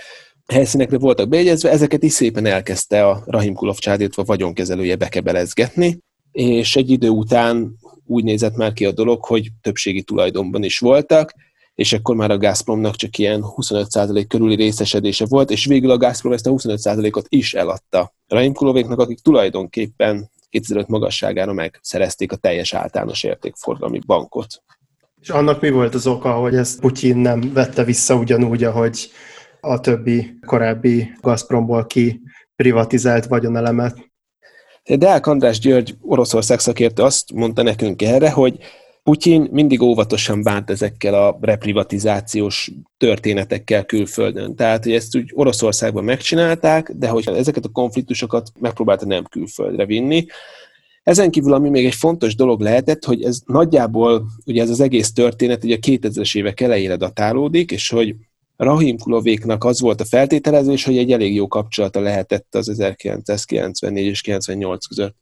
helyszínekre voltak bejegyezve, ezeket is szépen elkezdte a Rahim Kulov a vagyonkezelője bekebelezgetni, és egy idő után úgy nézett már ki a dolog, hogy többségi tulajdonban is voltak, és akkor már a Gazpromnak csak ilyen 25% körüli részesedése volt, és végül a Gazprom ezt a 25%-ot is eladta Rahim Kulovéknak, akik tulajdonképpen 2005 magasságára megszerezték a teljes általános értékforgalmi bankot. És annak mi volt az oka, hogy ezt Putyin nem vette vissza ugyanúgy, ahogy a többi korábbi Gazpromból ki privatizált vagyonelemet? Deák András György, Oroszország szakértő azt mondta nekünk erre, hogy Putyin mindig óvatosan bánt ezekkel a reprivatizációs történetekkel külföldön. Tehát, hogy ezt úgy Oroszországban megcsinálták, de hogy ezeket a konfliktusokat megpróbálta nem külföldre vinni. Ezen kívül, ami még egy fontos dolog lehetett, hogy ez nagyjából, ugye ez az egész történet ugye a 2000-es évek elejére datálódik, és hogy Rahim Kulovéknak az volt a feltételezés, hogy egy elég jó kapcsolata lehetett az 1994 és 98 között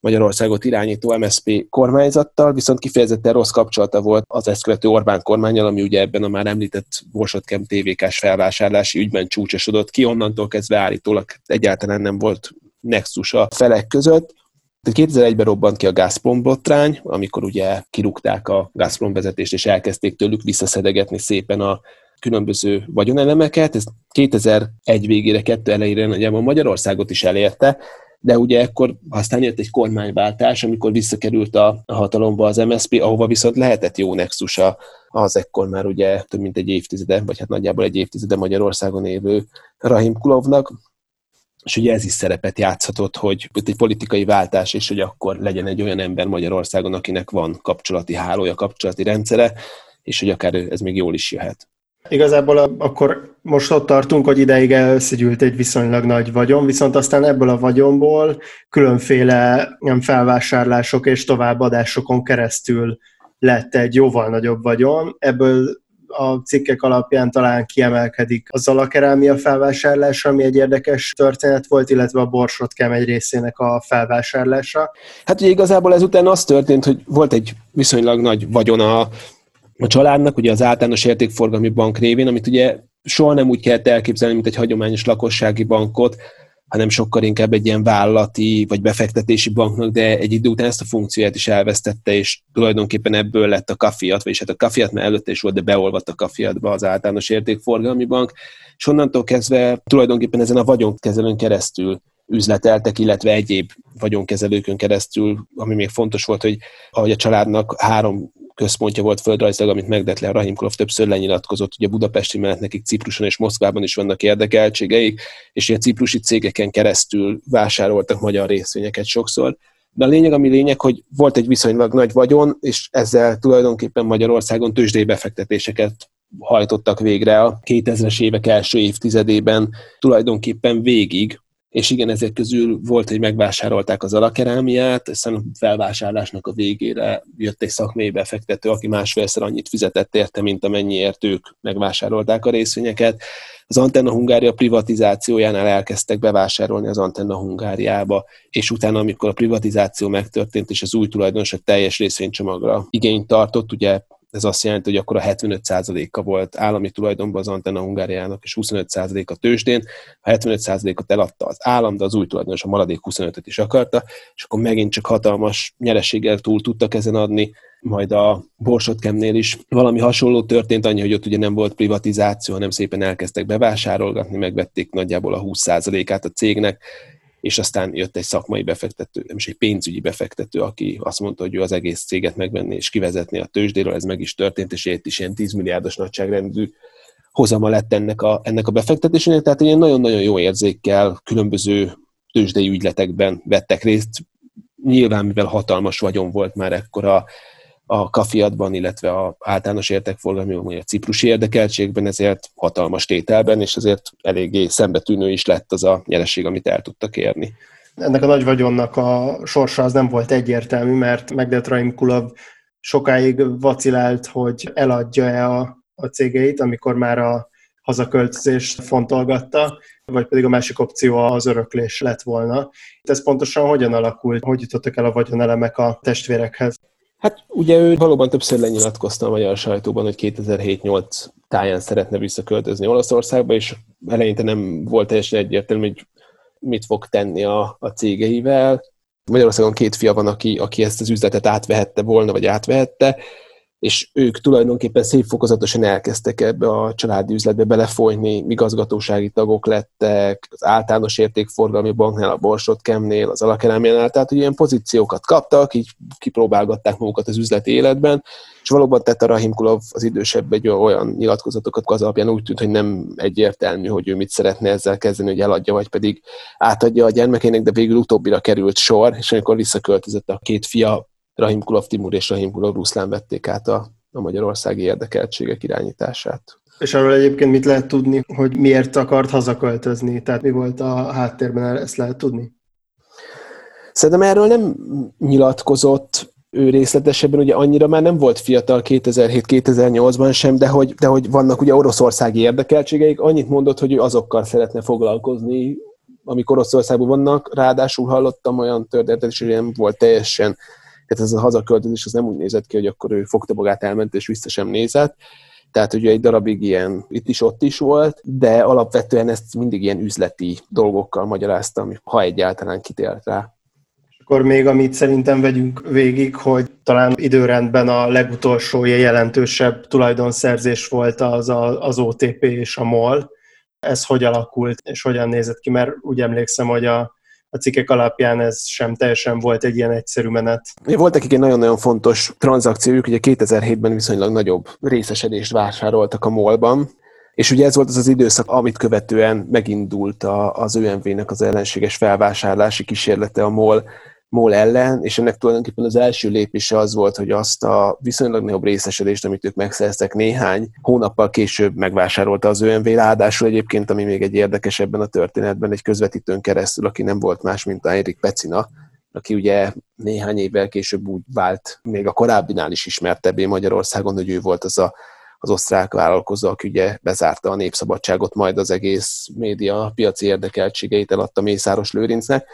Magyarországot irányító MSZP kormányzattal, viszont kifejezetten rossz kapcsolata volt az ezt követő Orbán kormányjal, ami ugye ebben a már említett Borsodkem TVK-s felvásárlási ügyben csúcsosodott ki, onnantól kezdve állítólag egyáltalán nem volt nexus a felek között. 2001-ben robbant ki a Gazprom botrány, amikor ugye kirúgták a Gazprom vezetést, és elkezdték tőlük visszaszedegetni szépen a különböző vagyonelemeket. Ez 2001 végére, 2 elejére nagyjából Magyarországot is elérte, de ugye ekkor aztán jött egy kormányváltás, amikor visszakerült a, hatalomba az MSZP, ahova viszont lehetett jó nexusa az ekkor már ugye több mint egy évtizede, vagy hát nagyjából egy évtizede Magyarországon élő Rahim Kulovnak, és ugye ez is szerepet játszhatott, hogy egy politikai váltás, és hogy akkor legyen egy olyan ember Magyarországon, akinek van kapcsolati hálója, kapcsolati rendszere, és hogy akár ez még jól is jöhet. Igazából akkor most ott tartunk, hogy ideig összegyűlt egy viszonylag nagy vagyon, viszont aztán ebből a vagyonból különféle nem felvásárlások és továbbadásokon keresztül lett egy jóval nagyobb vagyon. Ebből a cikkek alapján talán kiemelkedik a zalakerámia felvásárlása, ami egy érdekes történet volt, illetve a borsotkem egy részének a felvásárlása. Hát ugye igazából ezután az történt, hogy volt egy viszonylag nagy vagyon a, a családnak, ugye az általános értékforgalmi bank révén, amit ugye soha nem úgy kellett elképzelni, mint egy hagyományos lakossági bankot, hanem sokkal inkább egy ilyen vállalati vagy befektetési banknak, de egy idő után ezt a funkcióját is elvesztette, és tulajdonképpen ebből lett a kafiat, vagyis hát a kafiat mert előtte is volt, de beolvadt a kafiatba az általános értékforgalmi bank, és onnantól kezdve tulajdonképpen ezen a vagyonkezelőn keresztül üzleteltek, illetve egyéb vagyonkezelőkön keresztül, ami még fontos volt, hogy ahogy a családnak három központja volt földrajzilag, amit Megdetle Rahimkulov többször lenyilatkozott, ugye Budapesti mellett nekik Cipruson és Moszkvában is vannak érdekeltségeik, és ilyen ciprusi cégeken keresztül vásároltak magyar részvényeket sokszor. De a lényeg, ami lényeg, hogy volt egy viszonylag nagy vagyon, és ezzel tulajdonképpen Magyarországon tőzsdei befektetéseket hajtottak végre a 2000-es évek első évtizedében tulajdonképpen végig, és igen, ezek közül volt, hogy megvásárolták az alakerámiát, aztán a felvásárlásnak a végére jött egy szakmai befektető, aki másfélszer annyit fizetett érte, mint amennyiért ők megvásárolták a részvényeket. Az Antenna Hungária privatizációjánál elkezdtek bevásárolni az Antenna Hungáriába, és utána, amikor a privatizáció megtörtént, és az új tulajdonos a teljes részvénycsomagra igényt tartott, ugye ez azt jelenti, hogy akkor a 75%-a volt állami tulajdonban az Antenna Hungáriának, és 25% a tőzsdén. A 75%-ot eladta az állam, de az új tulajdonos a maradék 25-öt is akarta, és akkor megint csak hatalmas nyereséggel túl tudtak ezen adni, majd a Borsotkemnél is valami hasonló történt, annyi, hogy ott ugye nem volt privatizáció, hanem szépen elkezdtek bevásárolgatni, megvették nagyjából a 20%-át a cégnek, és aztán jött egy szakmai befektető, nem is egy pénzügyi befektető, aki azt mondta, hogy ő az egész céget megvenni és kivezetni a tőzsdéről, ez meg is történt, és itt is ilyen 10 milliárdos nagyságrendű hozama lett ennek a, ennek a befektetésének, tehát ilyen nagyon-nagyon jó érzékkel különböző tőzsdei ügyletekben vettek részt. Nyilván, mivel hatalmas vagyon volt már ekkora a kafiatban, illetve a általános értekforgalmi, vagy a ciprusi érdekeltségben, ezért hatalmas tételben, és azért eléggé szembetűnő is lett az a nyereség, amit el tudtak érni. Ennek a nagy vagyonnak a sorsa az nem volt egyértelmű, mert Megdet Raim sokáig vacilált, hogy eladja-e a, a cégeit, amikor már a hazaköltözést fontolgatta, vagy pedig a másik opció az öröklés lett volna. Ez pontosan hogyan alakult? Hogy jutottak el a vagyonelemek a testvérekhez? Hát ugye ő valóban többször lenyilatkozta a magyar sajtóban, hogy 2007-8 táján szeretne visszaköltözni Olaszországba, és eleinte nem volt teljesen egyértelmű, hogy mit fog tenni a, a cégeivel. Magyarországon két fia van, aki, aki ezt az üzletet átvehette volna, vagy átvehette, és ők tulajdonképpen szép fokozatosan elkezdtek ebbe a családi üzletbe belefolyni, igazgatósági tagok lettek, az általános értékforgalmi banknál, a Borsot Kemnél, az Alakerámjánál, tehát hogy ilyen pozíciókat kaptak, így kipróbálgatták magukat az üzleti életben, és valóban tett a Rahim Kulov az idősebb egy olyan nyilatkozatokat, az alapján úgy tűnt, hogy nem egyértelmű, hogy ő mit szeretne ezzel kezdeni, hogy eladja, vagy pedig átadja a gyermekének, de végül utóbbira került sor, és amikor visszaköltözött a két fia Rahim Kulov Timur és Rahim Kulov Ruszlán vették át a, a magyarországi érdekeltségek irányítását. És arról egyébként mit lehet tudni, hogy miért akart hazaköltözni? Tehát mi volt a háttérben, ezt lehet tudni? Szerintem erről nem nyilatkozott ő részletesebben, ugye annyira már nem volt fiatal 2007-2008-ban sem, de hogy, de hogy vannak ugye oroszországi érdekeltségeik, annyit mondott, hogy ő azokkal szeretne foglalkozni, amik Oroszországban vannak, ráadásul hallottam olyan történetet is, hogy nem volt teljesen tehát ez a hazaköltözés az nem úgy nézett ki, hogy akkor ő fogta magát, elment és vissza sem nézett. Tehát ugye egy darabig ilyen itt is, ott is volt, de alapvetően ezt mindig ilyen üzleti dolgokkal magyaráztam, ha egyáltalán kitért rá. Akkor még amit szerintem vegyünk végig, hogy talán időrendben a legutolsó jelentősebb tulajdonszerzés volt az, a, az OTP és a MOL. Ez hogy alakult, és hogyan nézett ki, mert úgy emlékszem, hogy a a cikkek alapján ez sem teljesen volt egy ilyen egyszerű menet. Volt nekik egy nagyon-nagyon fontos tranzakciójuk, ugye 2007-ben viszonylag nagyobb részesedést vásároltak a MOL-ban, és ugye ez volt az az időszak, amit követően megindult az ÖMV-nek az ellenséges felvásárlási kísérlete a MOL MOL ellen, és ennek tulajdonképpen az első lépése az volt, hogy azt a viszonylag nagyobb részesedést, amit ők megszereztek néhány hónappal később megvásárolta az ÖMV, ráadásul egyébként, ami még egy érdekes ebben a történetben, egy közvetítőn keresztül, aki nem volt más, mint a Erik Pecina, aki ugye néhány évvel később úgy vált, még a korábbinál is ismertebbé Magyarországon, hogy ő volt az a az osztrák vállalkozó, aki ugye bezárta a népszabadságot, majd az egész média piaci érdekeltségeit eladta Mészáros Lőrincnek.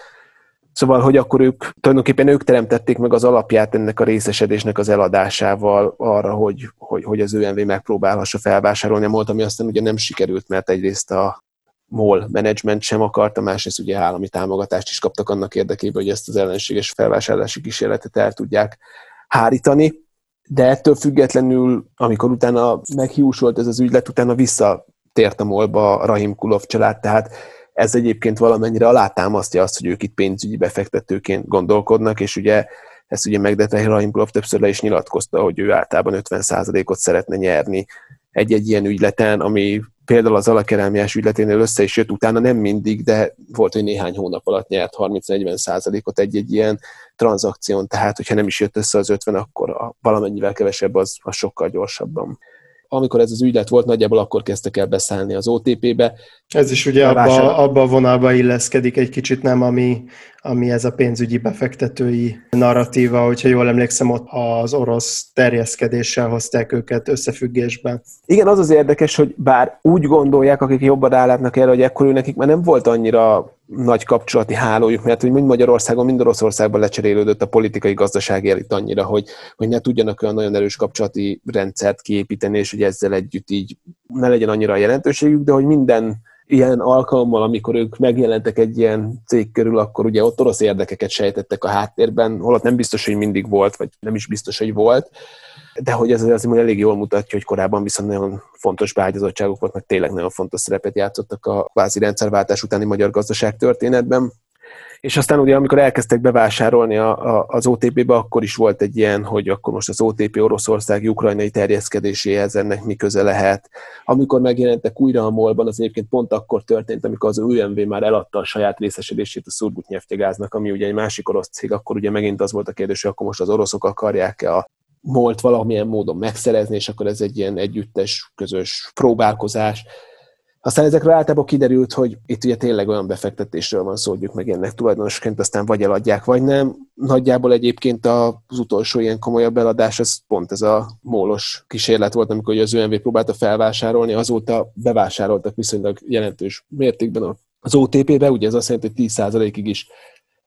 Szóval, hogy akkor ők tulajdonképpen ők teremtették meg az alapját ennek a részesedésnek az eladásával arra, hogy, hogy, hogy az ÖMV megpróbálhassa felvásárolni a MOL-t, ami aztán ugye nem sikerült, mert egyrészt a MOL management sem akarta, másrészt ugye állami támogatást is kaptak annak érdekében, hogy ezt az ellenséges felvásárlási kísérletet el tudják hárítani. De ettől függetlenül, amikor utána meghiúsult ez az ügylet, utána visszatért a molba Rahim Kulov család, tehát ez egyébként valamennyire alátámasztja azt, hogy ők itt pénzügyi befektetőként gondolkodnak, és ugye ezt ugye Megdete Rahim Kulov többször le is nyilatkozta, hogy ő általában 50%-ot szeretne nyerni egy-egy ilyen ügyleten, ami például az alakerelmiás ügyleténél össze is jött, utána nem mindig, de volt, hogy néhány hónap alatt nyert 30-40 százalékot egy-egy ilyen tranzakción, tehát hogyha nem is jött össze az 50, akkor a valamennyivel kevesebb az, az sokkal gyorsabban amikor ez az ügylet volt, nagyjából akkor kezdtek el beszállni az OTP-be. Ez is ugye abba, abba a vonalba illeszkedik egy kicsit, nem, ami, ami ez a pénzügyi befektetői narratíva, hogyha jól emlékszem, ott az orosz terjeszkedéssel hozták őket összefüggésben. Igen, az az érdekes, hogy bár úgy gondolják, akik jobban rálátnak erre, hogy ekkor nekik már nem volt annyira nagy kapcsolati hálójuk, mert hogy mind Magyarországon, mind Oroszországban lecserélődött a politikai gazdasági elit annyira, hogy, hogy ne tudjanak olyan nagyon erős kapcsolati rendszert kiépíteni, és hogy ezzel együtt így ne legyen annyira a jelentőségük, de hogy minden ilyen alkalommal, amikor ők megjelentek egy ilyen cég körül, akkor ugye ott orosz érdekeket sejtettek a háttérben, holott nem biztos, hogy mindig volt, vagy nem is biztos, hogy volt, de hogy ez azért elég jól mutatja, hogy korábban viszont nagyon fontos beágyazottságok volt, meg tényleg nagyon fontos szerepet játszottak a kvázi rendszerváltás utáni magyar gazdaság történetben. És aztán ugye, amikor elkezdtek bevásárolni a, a, az OTP-be, akkor is volt egy ilyen, hogy akkor most az OTP Oroszország ukrajnai terjeszkedéséhez ennek mi köze lehet. Amikor megjelentek újra a molban, az egyébként pont akkor történt, amikor az UMV már eladta a saját részesedését a Szurgutnyeftegáznak, ami ugye egy másik orosz cég, akkor ugye megint az volt a kérdés, hogy akkor most az oroszok akarják-e a molt valamilyen módon megszerezni, és akkor ez egy ilyen együttes, közös próbálkozás. Aztán ezekről általában kiderült, hogy itt ugye tényleg olyan befektetésről van szó, hogy meg ennek tulajdonosként aztán vagy eladják, vagy nem. Nagyjából egyébként az utolsó ilyen komolyabb eladás, az pont ez a mólos kísérlet volt, amikor az ÖMV próbálta felvásárolni, azóta bevásároltak viszonylag jelentős mértékben az OTP-be, ugye ez azt jelenti, hogy 10%-ig is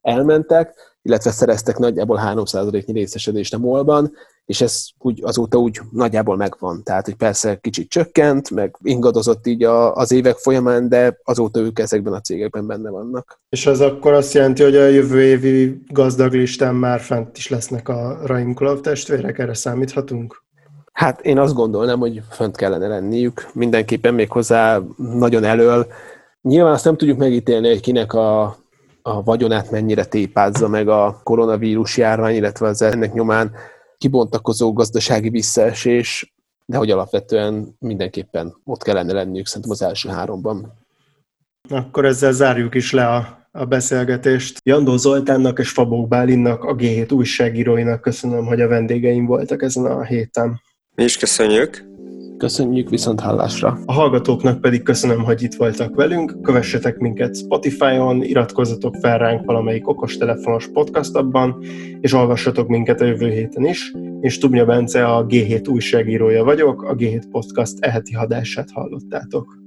elmentek, illetve szereztek nagyjából 3%-nyi részesedést a molban, és ez úgy, azóta úgy nagyjából megvan. Tehát, hogy persze kicsit csökkent, meg ingadozott így a, az évek folyamán, de azóta ők ezekben a cégekben benne vannak. És ez akkor azt jelenti, hogy a jövő évi gazdag listán már fent is lesznek a Raimkulov testvérek, erre számíthatunk? Hát én azt gondolnám, hogy fönt kellene lenniük, mindenképpen még hozzá nagyon elől. Nyilván azt nem tudjuk megítélni, hogy kinek a a vagyonát mennyire tépázza meg a koronavírus járvány, illetve az ennek nyomán kibontakozó gazdasági visszaesés, de hogy alapvetően mindenképpen ott kellene lenniük szerintem az első háromban. Akkor ezzel zárjuk is le a, a beszélgetést. Jandó Zoltánnak és Fabók Bálinnak, a G7 újságíróinak köszönöm, hogy a vendégeim voltak ezen a héten. Mi is köszönjük. Köszönjük viszont hallásra. A hallgatóknak pedig köszönöm, hogy itt voltak velünk. Kövessetek minket Spotify-on, iratkozzatok fel ránk valamelyik okostelefonos podcastabban, és olvassatok minket a jövő héten is. Én Stubnya Bence, a G7 újságírója vagyok, a G7 Podcast eheti hadását hallottátok.